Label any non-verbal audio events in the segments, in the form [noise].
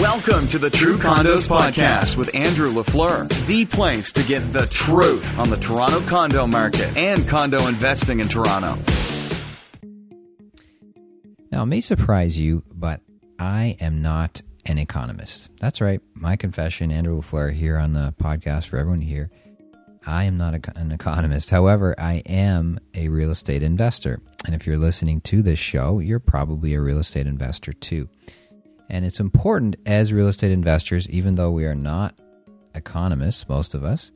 Welcome to the True Condos Podcast with Andrew LaFleur, the place to get the truth on the Toronto condo market and condo investing in Toronto. Now, it may surprise you, but I am not an economist. That's right, my confession, Andrew LaFleur here on the podcast for everyone here. I am not an economist. However, I am a real estate investor. And if you're listening to this show, you're probably a real estate investor too. And it's important as real estate investors, even though we are not economists, most of us,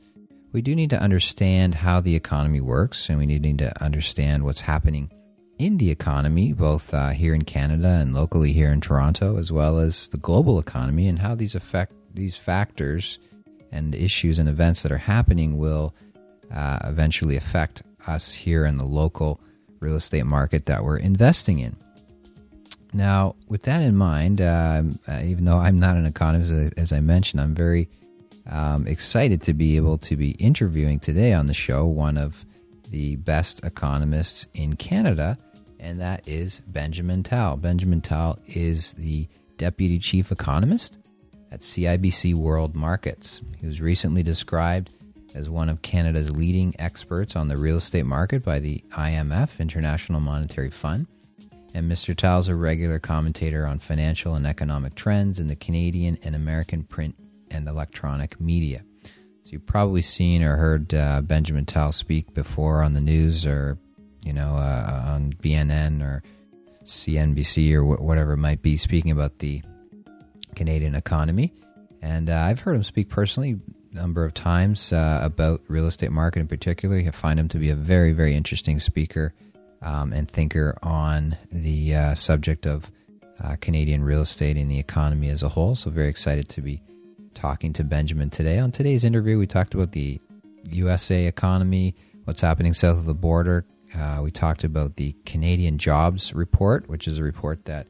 we do need to understand how the economy works and we need to understand what's happening in the economy, both uh, here in Canada and locally here in Toronto, as well as the global economy and how these affect these factors and issues and events that are happening will uh, eventually affect us here in the local real estate market that we're investing in. Now, with that in mind, uh, even though I'm not an economist, as, as I mentioned, I'm very um, excited to be able to be interviewing today on the show one of the best economists in Canada, and that is Benjamin Tal. Benjamin Tal is the deputy chief economist at CIBC World Markets. He was recently described as one of Canada's leading experts on the real estate market by the IMF, International Monetary Fund and Mr. Tal's a regular commentator on financial and economic trends in the Canadian and American print and electronic media. So you've probably seen or heard uh, Benjamin Tal speak before on the news or, you know, uh, on BNN or CNBC or wh- whatever it might be, speaking about the Canadian economy. And uh, I've heard him speak personally a number of times uh, about real estate market in particular. I find him to be a very, very interesting speaker um, and thinker on the uh, subject of uh, Canadian real estate and the economy as a whole. So, very excited to be talking to Benjamin today. On today's interview, we talked about the USA economy, what's happening south of the border. Uh, we talked about the Canadian Jobs Report, which is a report that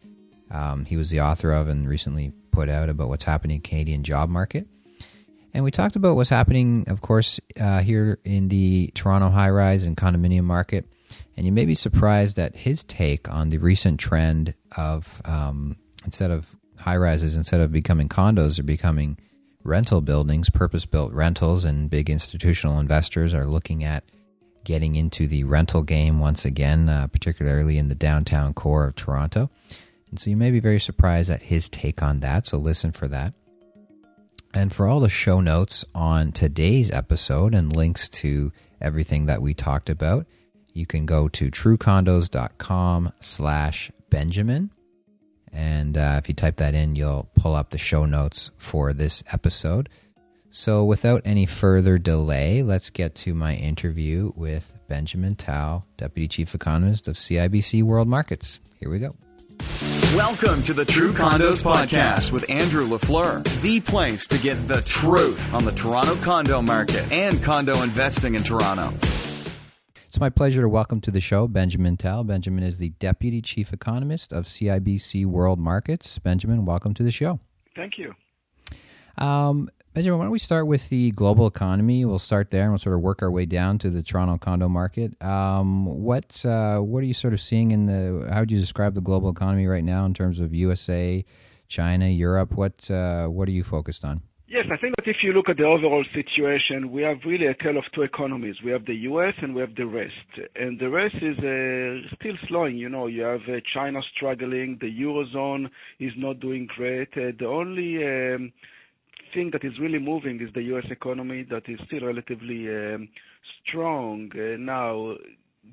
um, he was the author of and recently put out about what's happening in Canadian job market. And we talked about what's happening, of course, uh, here in the Toronto high rise and condominium market and you may be surprised at his take on the recent trend of um, instead of high rises, instead of becoming condos, they're becoming rental buildings, purpose built rentals, and big institutional investors are looking at getting into the rental game once again, uh, particularly in the downtown core of Toronto. And so you may be very surprised at his take on that. So listen for that. And for all the show notes on today's episode and links to everything that we talked about, you can go to truecondos.com slash Benjamin. And uh, if you type that in, you'll pull up the show notes for this episode. So without any further delay, let's get to my interview with Benjamin Tal, Deputy Chief Economist of CIBC World Markets. Here we go. Welcome to the True Condos Podcast with Andrew LaFleur, the place to get the truth on the Toronto condo market and condo investing in Toronto. It's my pleasure to welcome to the show Benjamin Tal. Benjamin is the Deputy Chief Economist of CIBC World Markets. Benjamin, welcome to the show. Thank you. Um, Benjamin, why don't we start with the global economy? We'll start there and we'll sort of work our way down to the Toronto condo market. Um, what uh, what are you sort of seeing in the? How would you describe the global economy right now in terms of USA, China, Europe? What uh, what are you focused on? Yes, I think that if you look at the overall situation, we have really a tale of two economies. We have the U.S. and we have the rest. And the rest is uh, still slowing. You know, you have uh, China struggling, the Eurozone is not doing great. Uh, the only um, thing that is really moving is the U.S. economy that is still relatively um, strong. Uh, now,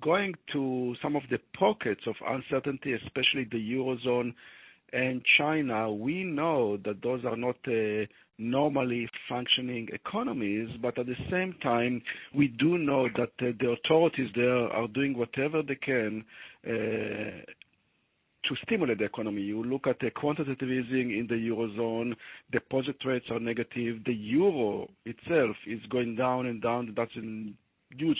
going to some of the pockets of uncertainty, especially the Eurozone and China, we know that those are not uh, normally functioning economies, but at the same time, we do know that uh, the authorities there are doing whatever they can uh, to stimulate the economy. You look at the quantitative easing in the eurozone, deposit rates are negative, the euro itself is going down and down. That's a huge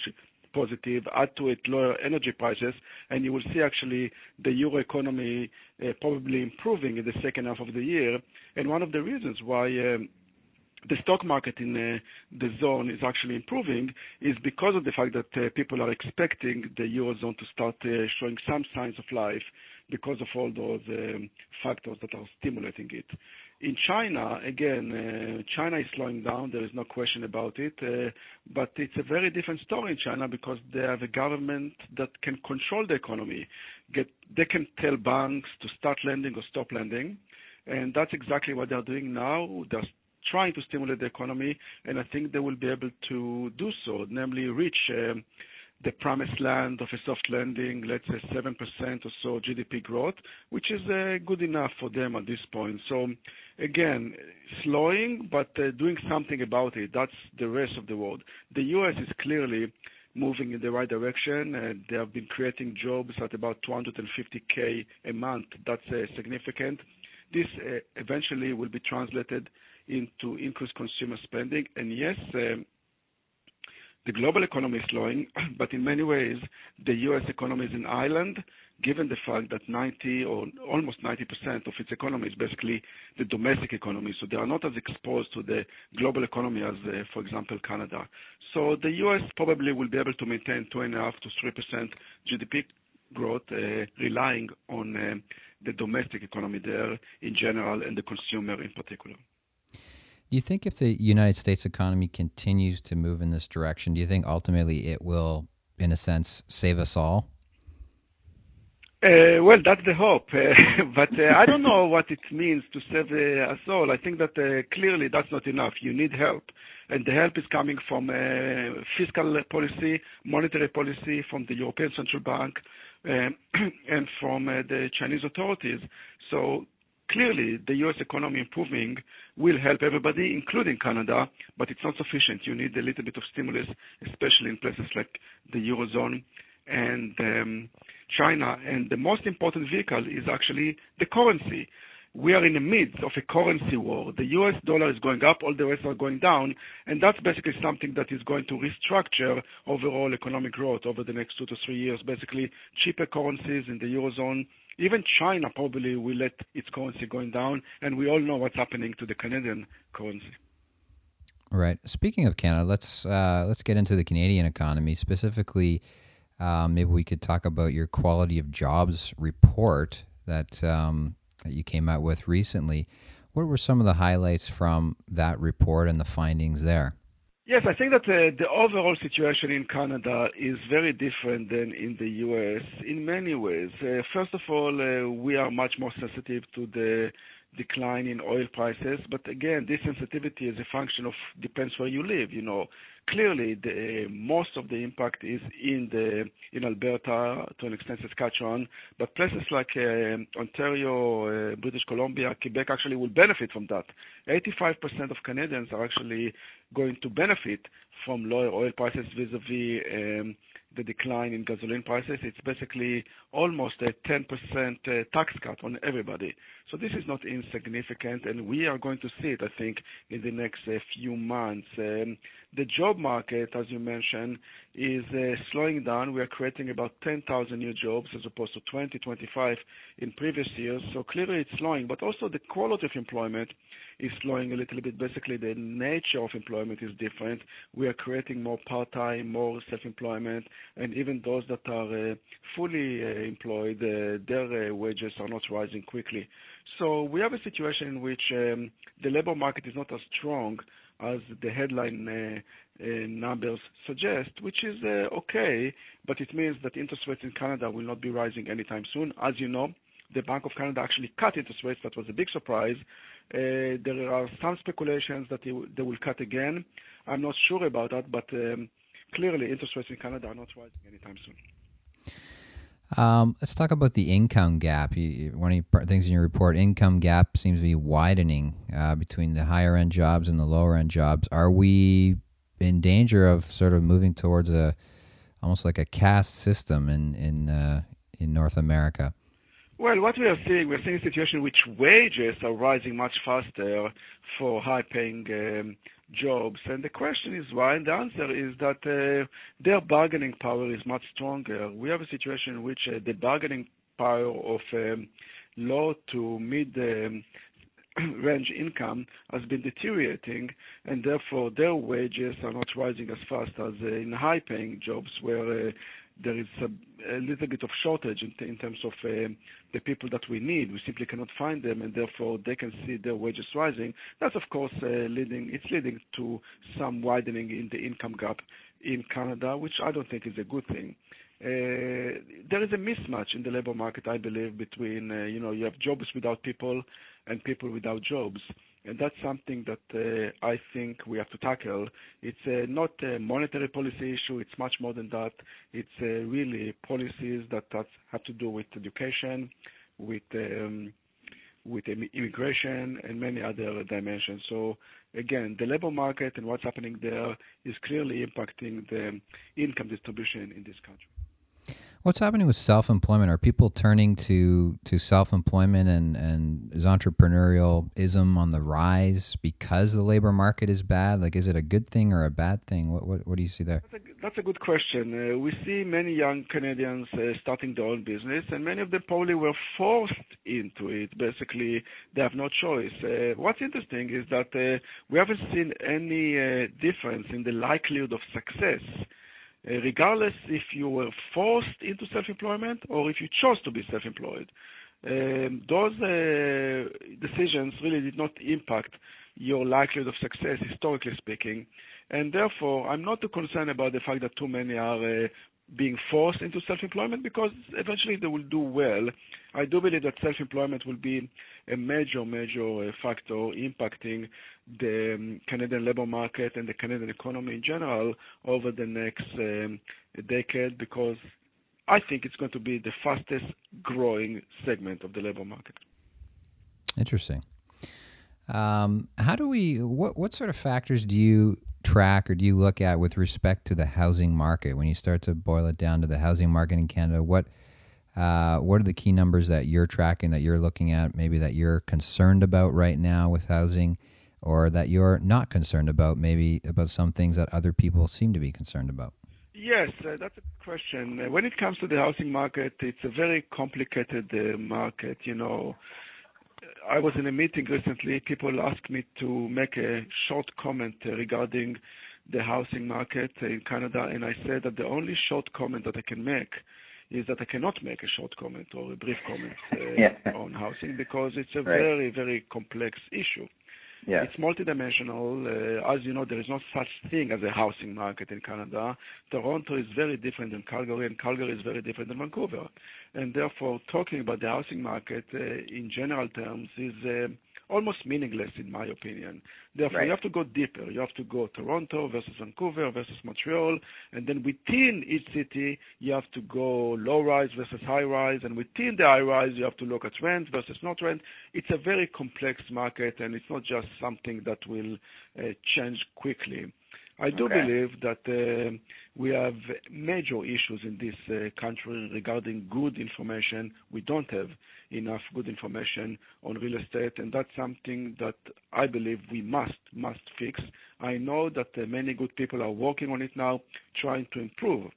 positive, add to it lower energy prices, and you will see actually the euro economy uh, probably improving in the second half of the year. And one of the reasons why um, the stock market in uh, the zone is actually improving is because of the fact that uh, people are expecting the eurozone to start showing some signs of life. because of all those um, factors that are stimulating it. In China, again, uh, China is slowing down. There is no question about it. Uh, but it's a very different story in China because they have a government that can control the economy. They can tell banks to start lending or stop lending. And that's exactly what they're doing now. They're trying to stimulate the economy, and I think they will be able to do so, namely reach um, the promised land of a soft landing, let's say 7% or so GDP growth, which is uh, good enough for them at this point. So again, slowing, but uh, doing something about it. That's the rest of the world. The U.S. is clearly moving in the right direction. They have been creating jobs at about 250K a month. That's uh, significant. This eventually will be translated into increased consumer spending. And yes, um, the global economy is slowing, [clears throat] but in many ways, the U.S. economy is an island, given the fact that 90 or almost 90% of its economy is basically the domestic economy. So they are not as exposed to the global economy as, uh, for example, Canada. So the U.S. probably will be able to maintain 2.5 to 3% GDP growth, uh, relying on uh, the domestic economy there in general and the consumer in particular. Do you think if the United States economy continues to move in this direction, do you think ultimately it will, in a sense, save us all? Uh, well, that's the hope, [laughs] uh, but uh, I don't know what it means to save uh, us all. I think that uh, clearly that's not enough. You need help, and the help is coming from uh, fiscal policy, monetary policy, from the European Central Bank, um, [clears throat] and from the Chinese authorities. So Clearly, the U.S. economy improving will help everybody, including Canada, but it's not sufficient. You need a little bit of stimulus, especially in places like the Eurozone and um, China. And the most important vehicle is actually the currency. We are in the midst of a currency war. The US dollar is going up, all the rest are going down, and that's basically something that is going to restructure overall economic growth over the next two to three years. Basically, cheaper currencies in the Eurozone even China probably will let its currency going down, and we all know what's happening to the Canadian currency. Right. Speaking of Canada, let's uh, let's get into the Canadian economy specifically. Um, maybe we could talk about your quality of jobs report that um, that you came out with recently. What were some of the highlights from that report and the findings there? Yes, I think that uh, the overall situation in Canada is very different than in the U.S. in many ways. Uh, first of all, uh, we are much more sensitive to the decline in oil prices. But again, this sensitivity is a function of depends where you live. You know, clearly the most of the impact is in the in Alberta to an extent Saskatchewan, but places like uh, Ontario, uh, British Columbia, Quebec actually will benefit from that. 85% of Canadians are actually going to benefit from lower oil prices vis-a-vis um, the decline in gasoline prices. It's basically almost a 10% uh, tax cut on everybody. So this is not insignificant, and we are going to see it, I think, in the next uh, few months. Um, the job market, as you mentioned, is uh, slowing down. We are creating about 10,000 new jobs as opposed to 20, 25 in previous years. So clearly it's slowing, but also the quality of employment is slowing a little bit. Basically, the nature of employment is different. We are creating more part-time, more self-employment, and even those that are uh, fully employed, their wages are not rising quickly. So we have a situation in which um, the labor market is not as strong as the headline uh, uh, numbers suggest, which is uh, okay, but it means that interest rates in Canada will not be rising anytime soon. As you know, the Bank of Canada actually cut interest rates. That was a big surprise. There are some speculations that they will cut again. I'm not sure about that, but um, clearly interest rates in Canada are not rising anytime soon. Um, let's talk about the income gap. One of the things in your report, income gap seems to be widening uh, between the higher end jobs and the lower end jobs. Are we in danger of sort of moving towards a almost like a caste system in in uh, in North America? Well, what we are seeing, we're seeing a situation in which wages are rising much faster for high-paying um, jobs. And the question is why? And the answer is that uh, their bargaining power is much stronger. We have a situation in which uh, the bargaining power of um, low to mid um, [clears throat] range income has been deteriorating, and therefore their wages are not rising as fast as uh, in high paying jobs where uh, there is a little bit of shortage in, in terms of uh, the people that we need. We simply cannot find them, and therefore they can see their wages rising. That's of course uh, leading. It's leading to some widening in the income gap in Canada, which I don't think is a good thing. Uh, there is a mismatch in the labor market, I believe, between you know you have jobs without people and people without jobs that's something that uh, I think we have to tackle. It's uh, not a monetary policy issue. It's much more than that. It's uh, really policies that, that have to do with education, with um, with immigration, and many other dimensions. So again, the labor market and what's happening there is clearly impacting the income distribution in this country. What's happening with self-employment? Are people turning to to self-employment and and is entrepreneurialism on the rise because the labor market is bad? Like, is it a good thing or a bad thing? What what, what do you see there? That's a, that's a good question. Uh, we see many young Canadians uh, starting their own business, and many of them probably were forced into it. Basically, they have no choice. Uh, what's interesting is that uh, we haven't seen any uh, difference in the likelihood of success regardless if you were forced into self-employment or if you chose to be self-employed. Um, those uh, decisions really did not impact your likelihood of success, historically speaking. And therefore, I'm not too concerned about the fact that too many are uh, being forced into self-employment because eventually they will do well. I do believe that self-employment will be a major, major uh, factor impacting the um, Canadian labor market and the Canadian economy in general over the next um, decade because I think it's going to be the fastest growing segment of the labor market. Interesting. Um, how do we? What what sort of factors do you track or do you look at with respect to the housing market when you start to boil it down to the housing market in Canada? What uh, what are the key numbers that you're tracking that you're looking at, maybe that you're concerned about right now with housing, or that you're not concerned about, maybe about some things that other people seem to be concerned about? Yes, uh, that's a question. When it comes to the housing market, it's a very complicated uh, market. You know, I was in a meeting recently. People asked me to make a short comment regarding the housing market in Canada, and I said that the only short comment that I can make is that I cannot make a short comment or a brief comment uh, yeah. on housing because it's a very, very complex issue. Yeah. It's multidimensional. Uh, as you know, there is no such thing as a housing market in Canada. Toronto is very different than Calgary, and Calgary is very different than Vancouver. And therefore, talking about the housing market uh, in general terms is uh, almost meaningless in my opinion. Therefore, right. you have to go deeper. You have to go Toronto versus Vancouver versus Montreal, and then within each city, you have to go low rise versus high rise, and within the high rise, you have to look at rent versus not rent. It's a very complex market, and it's not just something that will uh, change quickly. I do believe that uh, we have major issues in this uh, country regarding good information. We don't have enough good information on real estate, and that's something that I believe we must must fix. I know that uh, many good people are working on it now, trying to improve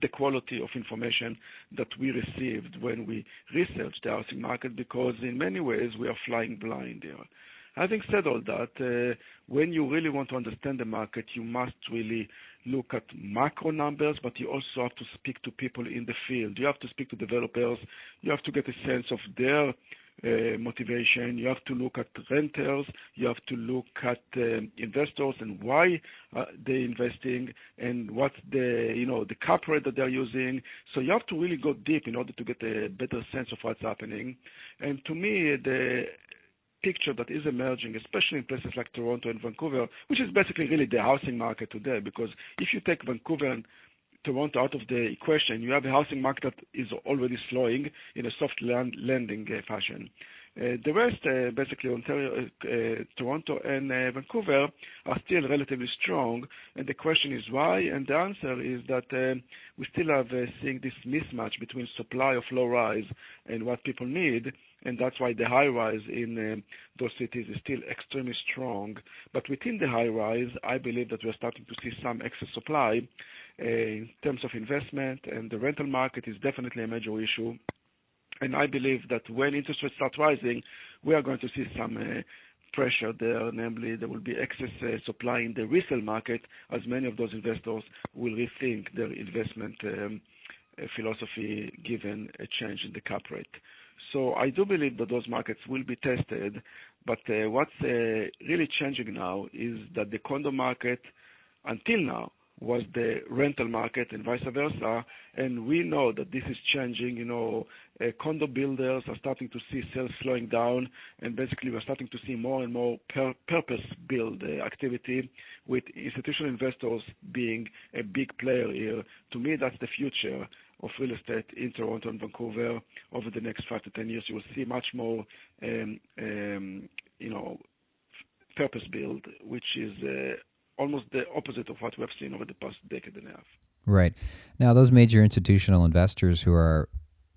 the quality of information that we received when we researched the housing market because in many ways we are flying blind here. Having said all that, uh, when you really want to understand the market, you must really look at macro numbers, but you also have to speak to people in the field. You have to speak to developers. You have to get a sense of their uh, motivation. You have to look at renters. You have to look at uh, investors and why uh, they're investing and what's the you know the cap rate that they're using. So you have to really go deep in order to get a better sense of what's happening. And to me, the picture that is emerging, especially in places like Toronto and Vancouver, which is basically really the housing market today. Because if you take Vancouver and Toronto out of the equation, you have a housing market that is already slowing in a soft land, landing uh, fashion. Uh, the rest, uh, basically Ontario, uh, uh Toronto, and uh, Vancouver, are still relatively strong. And the question is why? And the answer is that we still have seeing this mismatch between supply of low rise and what people need and that's why the high rise in uh, those cities is still extremely strong. But within the high rise, I believe that we're starting to see some excess supply uh, in terms of investment, and the rental market is definitely a major issue. And I believe that when interest rates start rising, we are going to see some uh, pressure there, namely there will be excess uh, supply in the resale market as many of those investors will rethink their investment um, philosophy given a change in the cap rate. So I do believe that those markets will be tested, but uh, what's uh, really changing now is that the condo market, until now, was the rental market and vice versa. And we know that this is changing. You know, uh, condo builders are starting to see sales slowing down, and basically we're starting to see more and more purpose-built uh, activity with institutional investors being a big player here. To me, that's the future of real estate in Toronto and Vancouver over the next five to 10 years. You will see much more, um, um, you know, purpose-built, which is uh, almost the opposite of what we have seen over the past decade and a half. Right. Now, those major institutional investors who are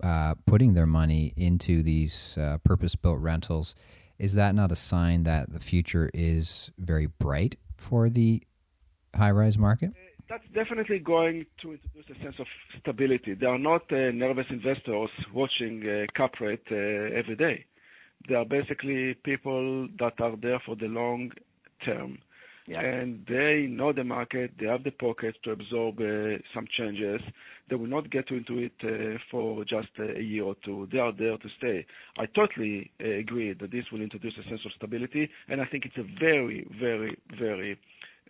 uh, putting their money into these uh, purpose built rentals, is that not a sign that the future is very bright for the high rise market? That's definitely going to introduce a sense of stability. They are not uh, nervous investors watching uh, cap rate uh, every day. They are basically people that are there for the long term yeah. and they know the market. They have the pockets to absorb uh, some changes. They will not get into it uh, for just a year or two. They are there to stay. I totally uh, agree that this will introduce a sense of stability, and I think it's a very, very, very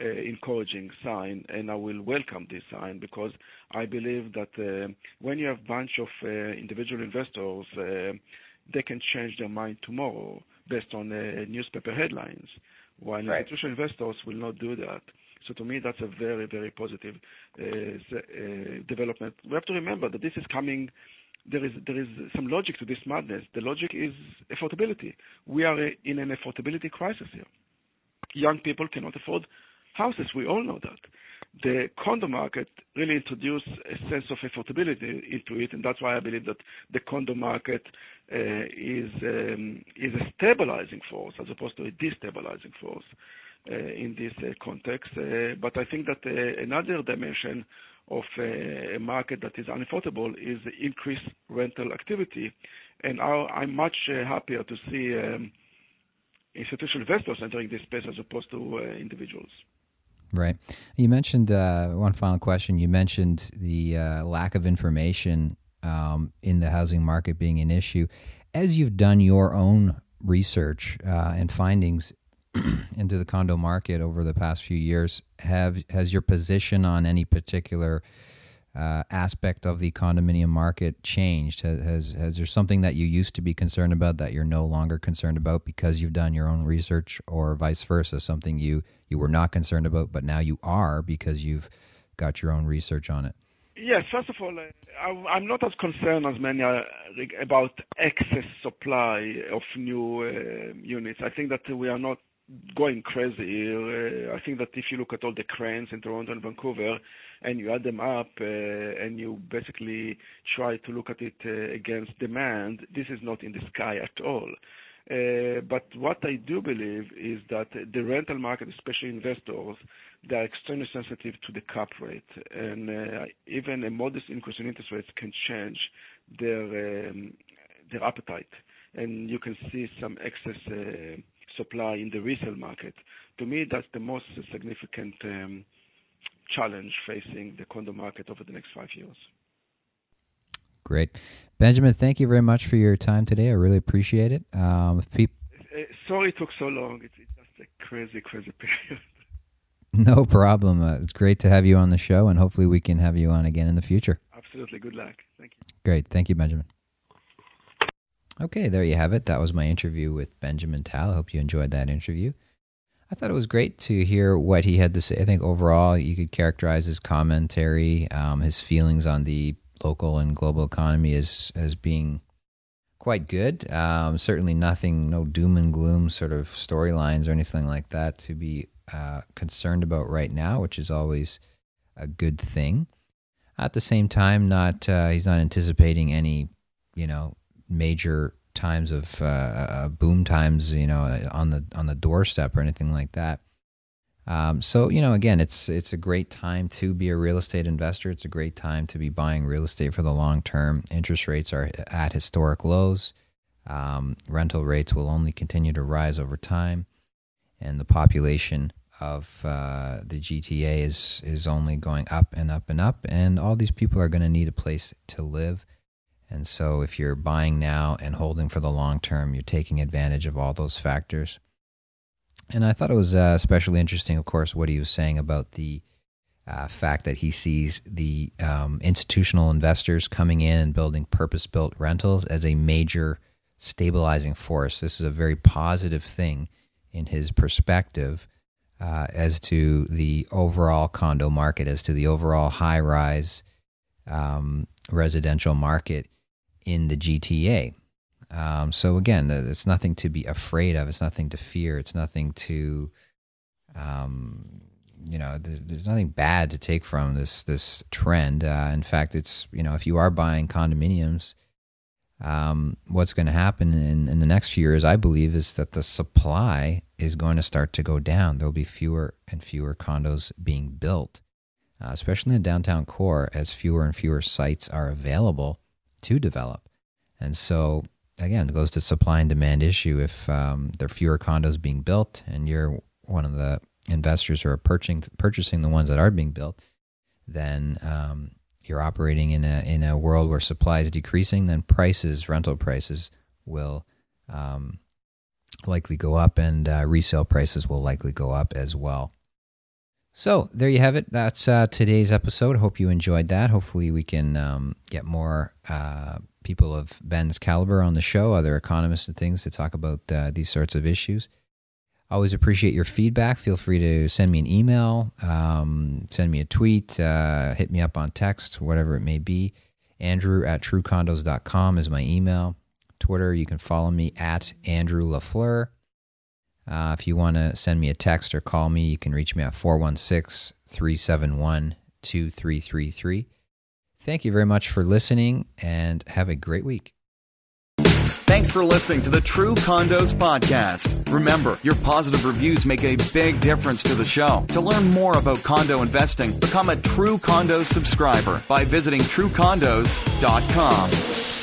encouraging sign, and I will welcome this sign because I believe that when you have a bunch of individual investors, they can change their mind tomorrow based on newspaper headlines while institutional investors will not do that. So to me, that's a very, very positive uh, uh, development. We have to remember that this is coming. There is there is some logic to this madness. The logic is affordability. We are in an affordability crisis here. Young people cannot afford houses. We all know that. The condo market really introduced a sense of affordability into it, and that's why I believe that the condo market is um, is a stabilizing force as opposed to a destabilizing force uh, in this uh, context. But I think that another dimension of a market that is unaffordable is increased rental activity. and I'm much happier to see um, institutional investors entering this space as opposed to individuals. Right. You mentioned uh, one final question. You mentioned the uh, lack of information um, in the housing market being an issue. As you've done your own research uh, and findings [clears throat] into the condo market over the past few years, have has your position on any particular uh, aspect of the condominium market changed? Has, has, has there something that you used to be concerned about that you're no longer concerned about because you've done your own research, or vice versa, something you you were not concerned about but now you are because you've got your own research on it? Yes, first of all, uh, I'm not as concerned as many are about excess supply of new uh, units. I think that we are not going crazy. Uh, I think that if you look at all the cranes in Toronto and Vancouver, and you add them up, uh, and you basically try to look at it uh, against demand, this is not in the sky at all. Uh, but what I do believe is that the rental market, especially investors, they are extremely sensitive to the cap rate, and uh, even a modest increase in interest rates can change their um, their appetite, and you can see some excess uh, supply in the resale market. To me, that's the most significant um, challenge facing the condo market over the next five years. Great. Benjamin, thank you very much for your time today. I really appreciate it. Um, if people... Uh, sorry it took so long. It's, it's just a crazy, crazy [laughs] period. No problem. Uh, it's great to have you on the show, and hopefully we can have you on again in the future. Absolutely. Good luck. Thank you. Great. Thank you, Benjamin. Okay, there you have it. That was my interview with Benjamin Tal. I hope you enjoyed that interview. I thought it was great to hear what he had to say. I think overall, you could characterize his commentary, um, his feelings on the local and global economy as as being quite good. Um, certainly, nothing, no doom and gloom sort of storylines or anything like that to be uh, concerned about right now, which is always a good thing. At the same time, not uh, he's not anticipating any, you know, major times of uh, uh, boom times, you know, on the on the doorstep or anything like that. Um, so you know, again, it's it's a great time to be a real estate investor. It's a great time to be buying real estate for the long term. Interest rates are at historic lows. Um, rental rates will only continue to rise over time, and the population of uh, the GTA is is only going up and up and up, and all these people are going to need a place to live. And so, if you're buying now and holding for the long term, you're taking advantage of all those factors. And I thought it was uh, especially interesting, of course, what he was saying about the uh, fact that he sees the um, institutional investors coming in and building purpose built rentals as a major stabilizing force. This is a very positive thing in his perspective uh, as to the overall condo market, as to the overall high rise um, residential market in the GTA. Um, so again, it's nothing to be afraid of. It's nothing to fear. It's nothing to, um, you know, there's nothing bad to take from this this trend. Uh, in fact, it's you know, if you are buying condominiums, um, what's going to happen in, in the next few years, I believe, is that the supply is going to start to go down. There'll be fewer and fewer condos being built, uh, especially in the downtown core, as fewer and fewer sites are available to develop. And so, again, it goes to supply and demand issue. If um, there are fewer condos being built, and you're one of the investors who are purchasing purchasing the ones that are being built, then um, you're operating in a in a world where supply is decreasing, then prices, rental prices, will um, likely go up, and uh, resale prices will likely go up as well. So there you have it. That's uh, today's episode. Hope you enjoyed that. Hopefully, we can um, get more uh, people of Ben's caliber on the show, other economists and things, to talk about uh, these sorts of issues. Always appreciate your feedback. Feel free to send me an email, um, send me a tweet, uh, hit me up on text, whatever it may be. Andrew at truecondos.com is my email. Twitter, you can follow me at Andrew LaFleur. Uh, if you want to send me a text or call me, you can reach me at 416 371 2333. Thank you very much for listening and have a great week. Thanks for listening to the True Condos Podcast. Remember, your positive reviews make a big difference to the show. To learn more about condo investing, become a True Condos subscriber by visiting truecondos.com.